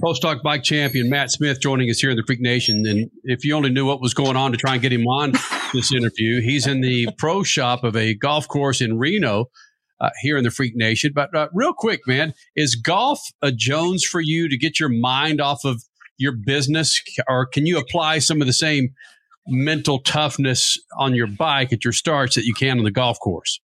Pro Stock Bike Champion Matt Smith joining us here in the Freak Nation. And if you only knew what was going on to try and get him on this interview, he's in the pro shop of a golf course in Reno. Uh, here in the Freak Nation. But uh, real quick, man, is golf a Jones for you to get your mind off of your business, or can you apply some of the same mental toughness on your bike at your starts that you can on the golf course?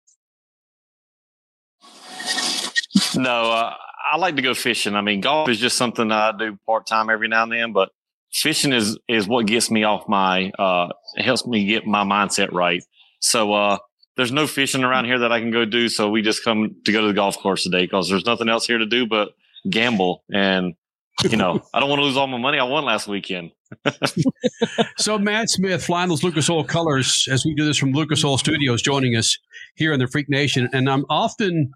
No, uh, I like to go fishing. I mean, golf is just something I do part time every now and then, but fishing is is what gets me off my uh helps me get my mindset right. So uh there's no fishing around here that I can go do. So we just come to go to the golf course today because there's nothing else here to do but gamble. And you know, I don't want to lose all my money I won last weekend. so Matt Smith those Lucas Oil colors as we do this from Lucas Oil Studios, joining us here in the Freak Nation, and I'm often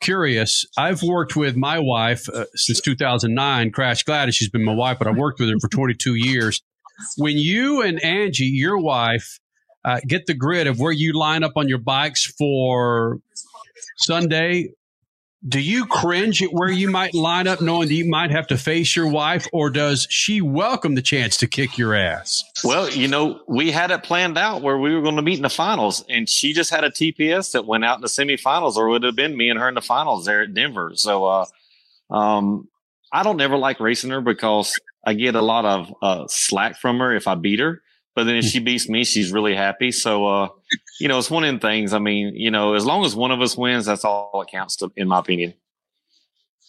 curious. I've worked with my wife uh, since 2009, Crash Gladys. She's been my wife, but I've worked with her for 22 years. When you and Angie, your wife, uh, get the grid of where you line up on your bikes for Sunday, do you cringe at where you might line up knowing that you might have to face your wife or does she welcome the chance to kick your ass? Well you know we had it planned out where we were going to meet in the finals and she just had a tps that went out in the semifinals or it would have been me and her in the finals there at denver. So uh, um, i don't ever like racing her because i get a lot of uh, slack from her if i beat her but then if she beats me, she's really happy. So, uh, you know, it's one of the things. I mean, you know, as long as one of us wins, that's all it counts to, in my opinion.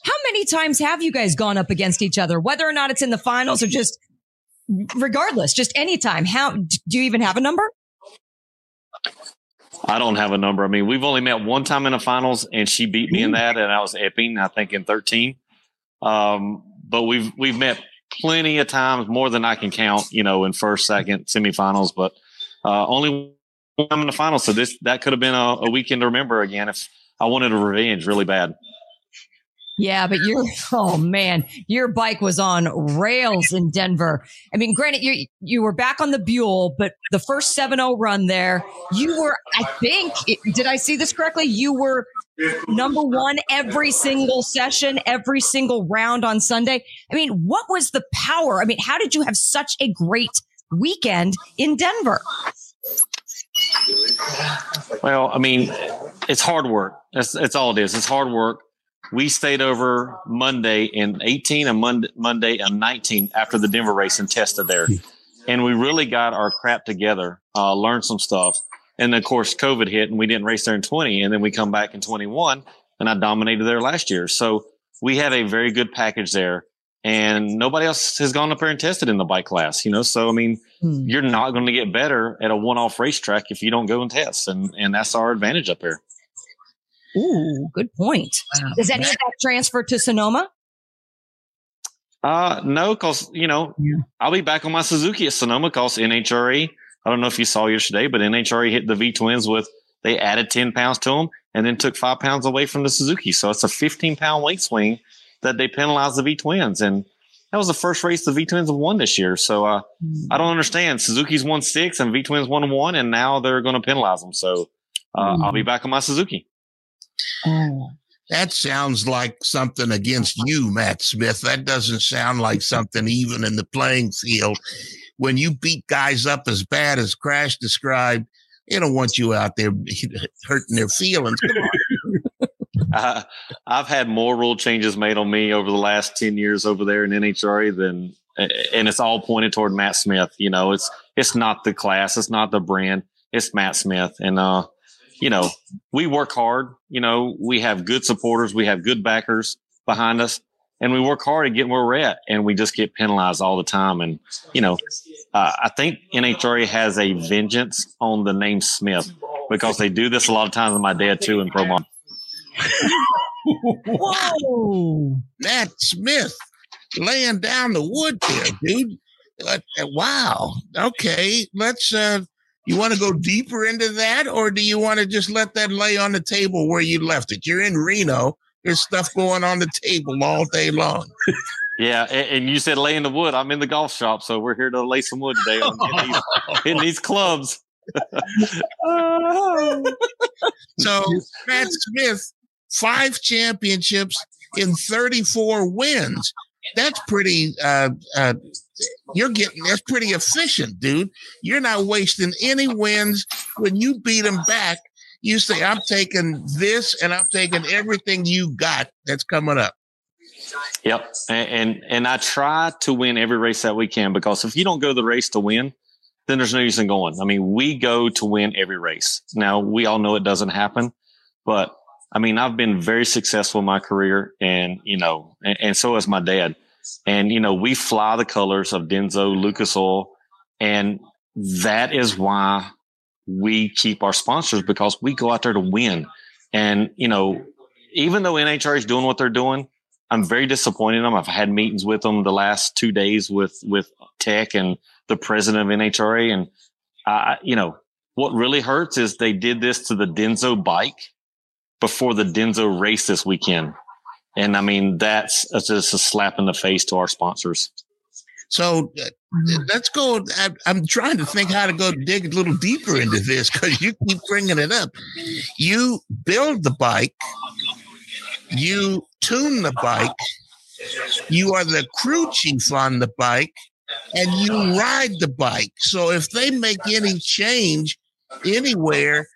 How many times have you guys gone up against each other, whether or not it's in the finals or just regardless, just anytime? How do you even have a number? I don't have a number. I mean, we've only met one time in the finals, and she beat me in that, and I was Epping, I think, in thirteen. Um, but we've we've met plenty of times, more than I can count, you know, in first, second, semifinals, but uh, only one in the finals. So this that could have been a, a weekend to remember again if I wanted a revenge really bad. Yeah, but your oh man, your bike was on rails in Denver. I mean, granted, you you were back on the Buell, but the first 7-0 run there, you were, I think, did I see this correctly? You were number one every single session, every single round on Sunday. I mean, what was the power? I mean, how did you have such a great weekend in Denver? Well, I mean, it's hard work. That's, that's all it is. It's hard work. We stayed over Monday in 18 and Monday, Monday and 19 after the Denver race and tested there. And we really got our crap together, uh, learned some stuff. And of course, COVID hit and we didn't race there in 20. And then we come back in 21 and I dominated there last year. So we have a very good package there. And nobody else has gone up there and tested in the bike class, you know. So I mean, hmm. you're not going to get better at a one-off racetrack if you don't go and test, and and that's our advantage up here. Ooh, good point. Wow. Does any of that transfer to Sonoma? Uh, no, because you know yeah. I'll be back on my Suzuki at Sonoma. Because NHRA I don't know if you saw yesterday, but NHRA hit the V twins with they added 10 pounds to them and then took five pounds away from the Suzuki. So it's a 15 pound weight swing that they penalized the V twins. And that was the first race the V twins have won this year. So uh, I don't understand. Suzuki's won six and V twins won one, and now they're going to penalize them. So uh, mm. I'll be back on my Suzuki. Oh. That sounds like something against you, Matt Smith. That doesn't sound like something even in the playing field when you beat guys up as bad as Crash described, they don't want you out there hurting their feelings. uh, I've had more rule changes made on me over the last 10 years over there in NHRA than, and it's all pointed toward Matt Smith. You know, it's, it's not the class. It's not the brand. It's Matt Smith. And, uh, you know, we work hard. You know, we have good supporters. We have good backers behind us and we work hard to get where we're at and we just get penalized all the time. And, you know, uh, I think NHRA has a vengeance on the name Smith because they do this a lot of times with my dad too in Pro Mod. Whoa, Matt Smith laying down the wood there, dude. Uh, wow. Okay, let's. uh You want to go deeper into that, or do you want to just let that lay on the table where you left it? You're in Reno. There's stuff going on the table all day long. Yeah, and, you said lay in the wood. I'm in the golf shop, so we're here to lay some wood today on in these, in these clubs. so Matt Smith, five championships in 34 wins. that's pretty. Uh, uh, you're getting that's pretty efficient, dude. You're not wasting any wins when you beat them back. You say, "I'm taking this, and I'm taking everything you got that's coming up." Yep, and, and and I try to win every race that we can because if you don't go to the race to win, then there's no use in going. I mean, we go to win every race. Now we all know it doesn't happen, but I mean, I've been very successful in my career, and you know, and, and so has my dad. And you know, we fly the colors of Denso, Lucas Oil, and that is why we keep our sponsors because we go out there to win. And you know, even though NHRA is doing what they're doing, I'm very disappointed in them. I've had meetings with them the last two days with with Tech and the president of NHRA, and uh, you know what really hurts is they did this to the Denso bike before the Denso race this weekend, and I mean that's, that's just a slap in the face to our sponsors. So uh, let's go. I, I'm trying to think how to go dig a little deeper into this because you keep bringing it up. You build the bike you tune the bike, you are the crew chief on the bike, and you ride the bike. So if they make any change anywhere,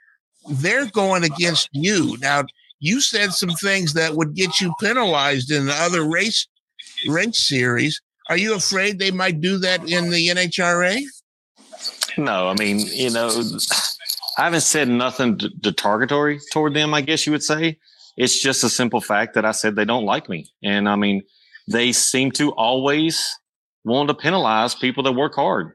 they're going against you. Now, you said some things that would get you penalized in the other race race series. Are you afraid they might do that in the NHRA? No, I mean, you know, I haven't said nothing detargatory toward them, I guess you would say. It's just a simple fact that I said they don't like me. And I mean, they seem to always want to penalize people that work hard.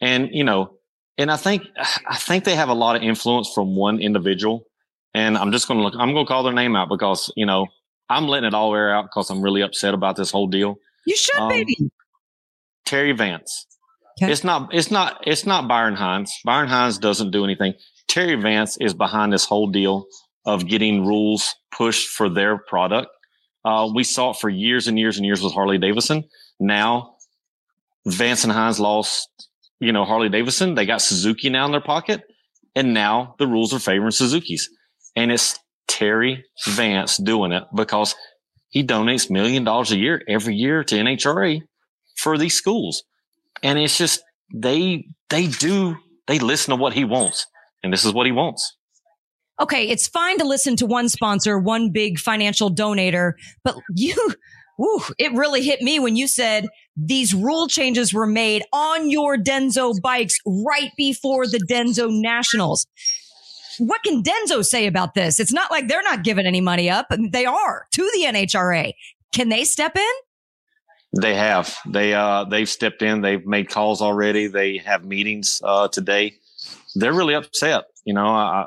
And, you know, and I think, I think they have a lot of influence from one individual. And I'm just going to look, I'm going to call their name out because, you know, I'm letting it all air out because I'm really upset about this whole deal. You should, um, baby. Terry Vance. Okay. It's not, it's not, it's not Byron Hines. Byron Hines doesn't do anything. Terry Vance is behind this whole deal of getting rules pushed for their product. Uh, we saw it for years and years and years with Harley Davidson. Now, Vance and Hines lost, you know, Harley Davidson. They got Suzuki now in their pocket, and now the rules are favoring Suzuki's. And it's Terry Vance doing it because he donates million dollars a year every year to NHRA for these schools. And it's just they they do they listen to what he wants, and this is what he wants okay, it's fine to listen to one sponsor, one big financial donator, but you, it really hit me when you said these rule changes were made on your Denso bikes right before the Denso Nationals. What can Denso say about this? It's not like they're not giving any money up. They are to the NHRA. Can they step in? They have. They uh they've stepped in. They've made calls already. They have meetings uh today. They're really upset. You know, I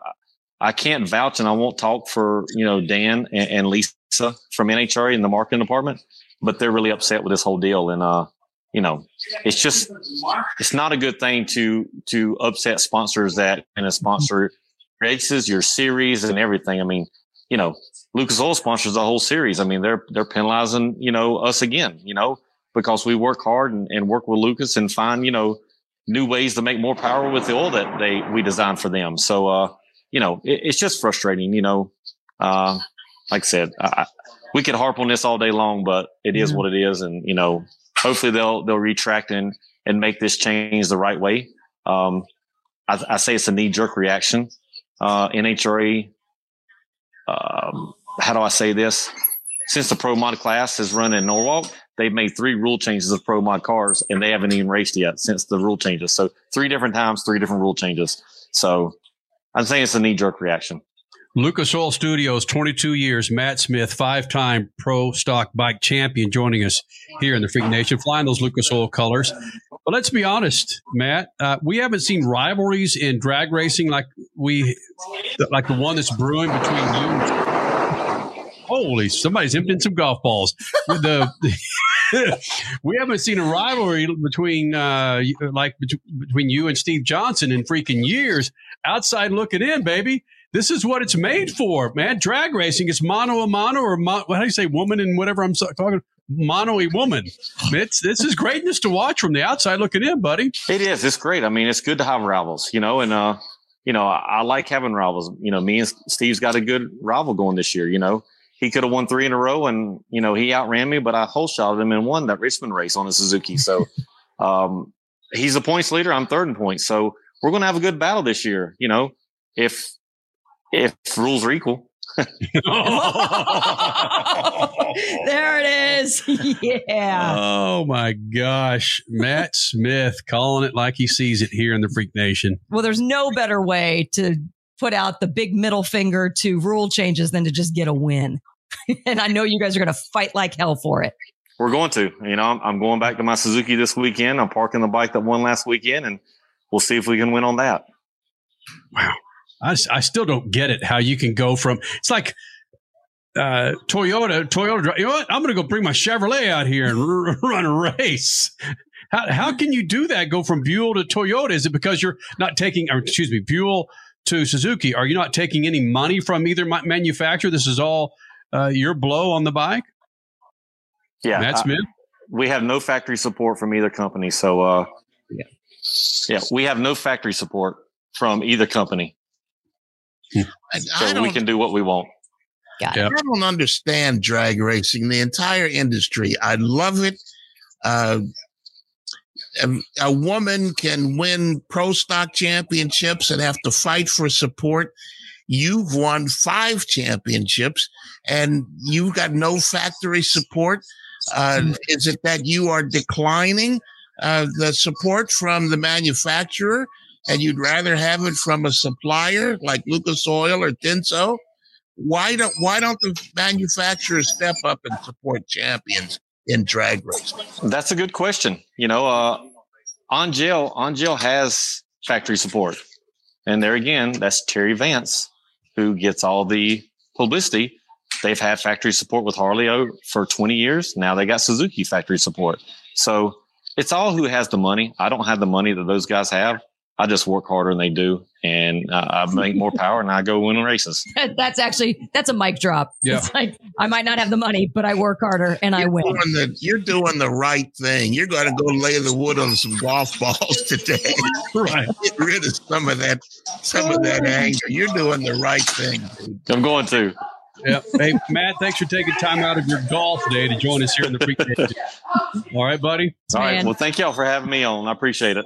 I can't vouch and I won't talk for, you know, Dan and, and Lisa from NHRA in the marketing department, but they're really upset with this whole deal. And, uh, you know, it's just, it's not a good thing to, to upset sponsors that and a sponsor races, your series and everything. I mean, you know, Lucas Oil sponsors the whole series. I mean, they're, they're penalizing, you know, us again, you know, because we work hard and, and work with Lucas and find, you know, new ways to make more power with the oil that they, we designed for them. So, uh, you know, it, it's just frustrating. You know, uh, like I said, I, we could harp on this all day long, but it is what it is, and you know, hopefully they'll they'll retract and and make this change the right way. Um, I, I say it's a knee jerk reaction. Uh, NHRA, um, how do I say this? Since the Pro Mod class has run in Norwalk, they've made three rule changes of Pro Mod cars, and they haven't even raced yet since the rule changes. So three different times, three different rule changes. So I'm saying it's a knee jerk reaction. Lucas Oil Studios, 22 years. Matt Smith, five time pro stock bike champion, joining us here in the Freak Nation, flying those Lucas Oil colors. But let's be honest, Matt, uh, we haven't seen rivalries in drag racing like we, like the one that's brewing between you. Holy, somebody's emptying some golf balls. the, we haven't seen a rivalry between uh, like between you and Steve Johnson in freaking years. Outside looking in, baby. This is what it's made for, man. Drag racing is mono a mono or mo- how do you say woman and whatever I'm talking mono a woman. It's this is greatness to watch from the outside looking in, buddy. It is. It's great. I mean, it's good to have rivals, you know, and uh, you know, I, I like having rivals. You know, me and Steve's got a good rival going this year. You know, he could have won three in a row, and you know he outran me, but I whole shot him and won that Richmond race on a Suzuki. So um, he's the points leader. I'm third in points. So we're going to have a good battle this year. You know, if if rules are equal. there it is. yeah. Oh my gosh. Matt Smith calling it like he sees it here in the Freak Nation. Well, there's no better way to put out the big middle finger to rule changes than to just get a win. and I know you guys are going to fight like hell for it. We're going to. You know, I'm, I'm going back to my Suzuki this weekend. I'm parking the bike that won last weekend, and we'll see if we can win on that. Wow. I, I still don't get it how you can go from it's like uh, Toyota, Toyota, you know what? I'm going to go bring my Chevrolet out here and r- run a race. How, how can you do that? Go from Buell to Toyota? Is it because you're not taking, or excuse me, Buell to Suzuki? Are you not taking any money from either manufacturer? This is all uh, your blow on the bike? Yeah. Matt Smith? I, we have no factory support from either company. So, uh, yeah. yeah, we have no factory support from either company. So we can do what we want. Got I don't understand drag racing, the entire industry. I love it. Uh, a, a, woman can win pro stock championships and have to fight for support. You've won five championships and you've got no factory support. Uh, mm. is it that you are declining uh, the support from the manufacturer? And you'd rather have it from a supplier like Lucas Oil or Denso, why don't why don't the manufacturers step up and support champions in drag racing? That's a good question. You know, uh, Angelle Angelle has factory support, and there again, that's Terry Vance who gets all the publicity. They've had factory support with Harley o for 20 years. Now they got Suzuki factory support. So it's all who has the money. I don't have the money that those guys have. I just work harder than they do, and uh, I make more power, and I go win races. that's actually that's a mic drop. Yeah, it's like I might not have the money, but I work harder and you're I win. Doing the, you're doing the right thing. You're going to go lay the wood on some golf balls today. right, get rid of some of that some of that anger. You're doing the right thing. Dude. I'm going to. Yeah. Hey, Matt, thanks for taking time out of your golf day to join us here in the Freak All right, buddy. All right. Well, thank y'all for having me on. I appreciate it.